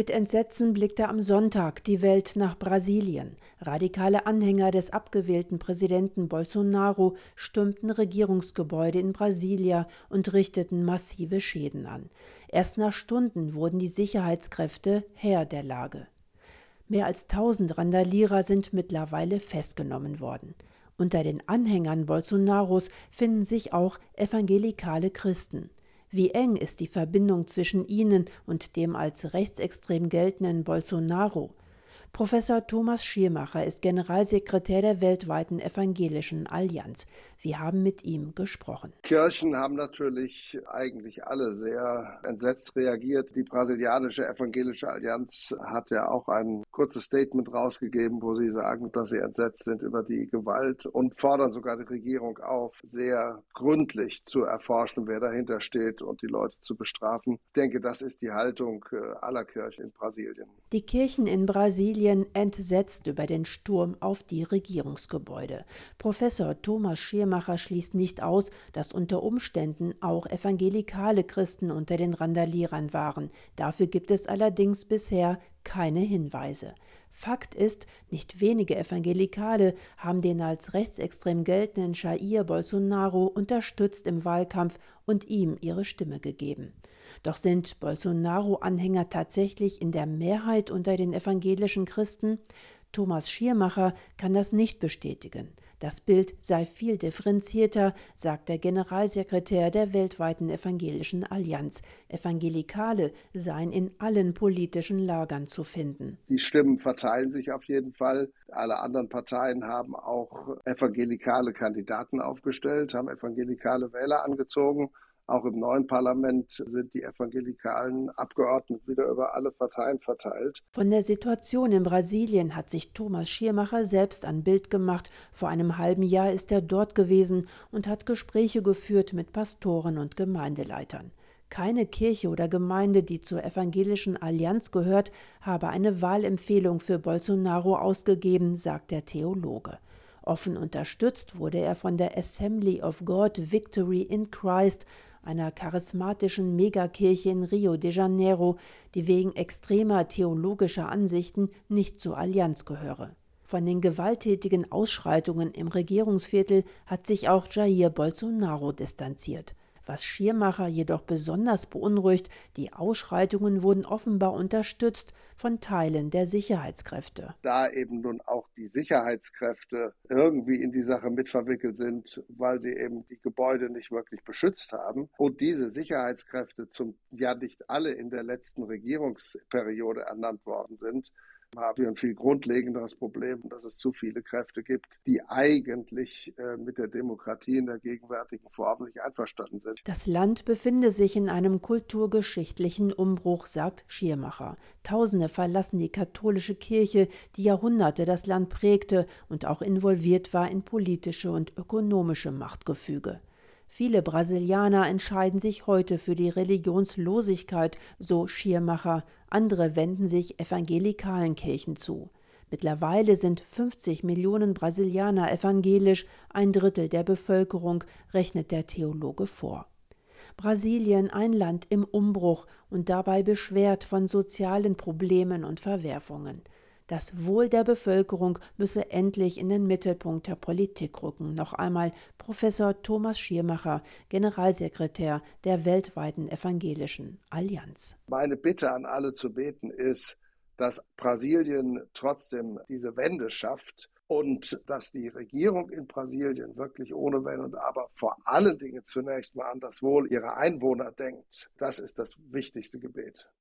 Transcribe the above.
Mit Entsetzen blickte am Sonntag die Welt nach Brasilien. Radikale Anhänger des abgewählten Präsidenten Bolsonaro stürmten Regierungsgebäude in Brasilia und richteten massive Schäden an. Erst nach Stunden wurden die Sicherheitskräfte Herr der Lage. Mehr als tausend Randalierer sind mittlerweile festgenommen worden. Unter den Anhängern Bolsonaros finden sich auch evangelikale Christen. Wie eng ist die Verbindung zwischen ihnen und dem als rechtsextrem geltenden Bolsonaro? Professor Thomas Schiermacher ist Generalsekretär der weltweiten Evangelischen Allianz. Wir haben mit ihm gesprochen. Kirchen haben natürlich eigentlich alle sehr entsetzt reagiert. Die brasilianische Evangelische Allianz hat ja auch ein kurzes Statement rausgegeben, wo sie sagen, dass sie entsetzt sind über die Gewalt und fordern sogar die Regierung auf, sehr gründlich zu erforschen, wer dahinter steht und die Leute zu bestrafen. Ich denke, das ist die Haltung äh, aller Kirchen in Brasilien. Die Kirchen in Brasilien entsetzt über den Sturm auf die Regierungsgebäude. Professor Thomas Schirmacher schließt nicht aus, dass unter Umständen auch evangelikale Christen unter den Randalierern waren. Dafür gibt es allerdings bisher keine Hinweise. Fakt ist, nicht wenige Evangelikale haben den als rechtsextrem geltenden Jair Bolsonaro unterstützt im Wahlkampf und ihm ihre Stimme gegeben. Doch sind Bolsonaro-Anhänger tatsächlich in der Mehrheit unter den evangelischen Christen? Thomas Schiermacher kann das nicht bestätigen. Das Bild sei viel differenzierter, sagt der Generalsekretär der weltweiten evangelischen Allianz. Evangelikale seien in allen politischen Lagern zu finden. Die Stimmen verteilen sich auf jeden Fall. Alle anderen Parteien haben auch evangelikale Kandidaten aufgestellt, haben evangelikale Wähler angezogen. Auch im neuen Parlament sind die evangelikalen Abgeordneten wieder über alle Parteien verteilt. Von der Situation in Brasilien hat sich Thomas Schiermacher selbst ein Bild gemacht. Vor einem halben Jahr ist er dort gewesen und hat Gespräche geführt mit Pastoren und Gemeindeleitern. Keine Kirche oder Gemeinde, die zur evangelischen Allianz gehört, habe eine Wahlempfehlung für Bolsonaro ausgegeben, sagt der Theologe. Offen unterstützt wurde er von der Assembly of God Victory in Christ, einer charismatischen Megakirche in Rio de Janeiro, die wegen extremer theologischer Ansichten nicht zur Allianz gehöre. Von den gewalttätigen Ausschreitungen im Regierungsviertel hat sich auch Jair Bolsonaro distanziert. Was Schirmacher jedoch besonders beunruhigt, die Ausschreitungen wurden offenbar unterstützt von Teilen der Sicherheitskräfte. Da eben nun auch die Sicherheitskräfte irgendwie in die Sache mitverwickelt sind, weil sie eben die Gebäude nicht wirklich beschützt haben und diese Sicherheitskräfte zum ja nicht alle in der letzten Regierungsperiode ernannt worden sind, haben wir ein viel grundlegenderes Problem, dass es zu viele Kräfte gibt, die eigentlich äh, mit der Demokratie in der gegenwärtigen Form nicht einverstanden sind. Das Land befinde sich in einem kulturgeschichtlichen Umbruch, sagt Schiermacher. Tausende verlassen die katholische Kirche, die Jahrhunderte das Land prägte und auch involviert war in politische und ökonomische Machtgefüge. Viele Brasilianer entscheiden sich heute für die Religionslosigkeit, so Schiermacher, andere wenden sich evangelikalen Kirchen zu. Mittlerweile sind 50 Millionen Brasilianer evangelisch, ein Drittel der Bevölkerung, rechnet der Theologe vor. Brasilien ein Land im Umbruch und dabei beschwert von sozialen Problemen und Verwerfungen. Das Wohl der Bevölkerung müsse endlich in den Mittelpunkt der Politik rücken. Noch einmal Professor Thomas Schiermacher, Generalsekretär der weltweiten evangelischen Allianz. Meine Bitte an alle zu beten ist, dass Brasilien trotzdem diese Wende schafft und dass die Regierung in Brasilien wirklich ohne Wenn und Aber vor allen Dingen zunächst mal an das Wohl ihrer Einwohner denkt. Das ist das wichtigste Gebet.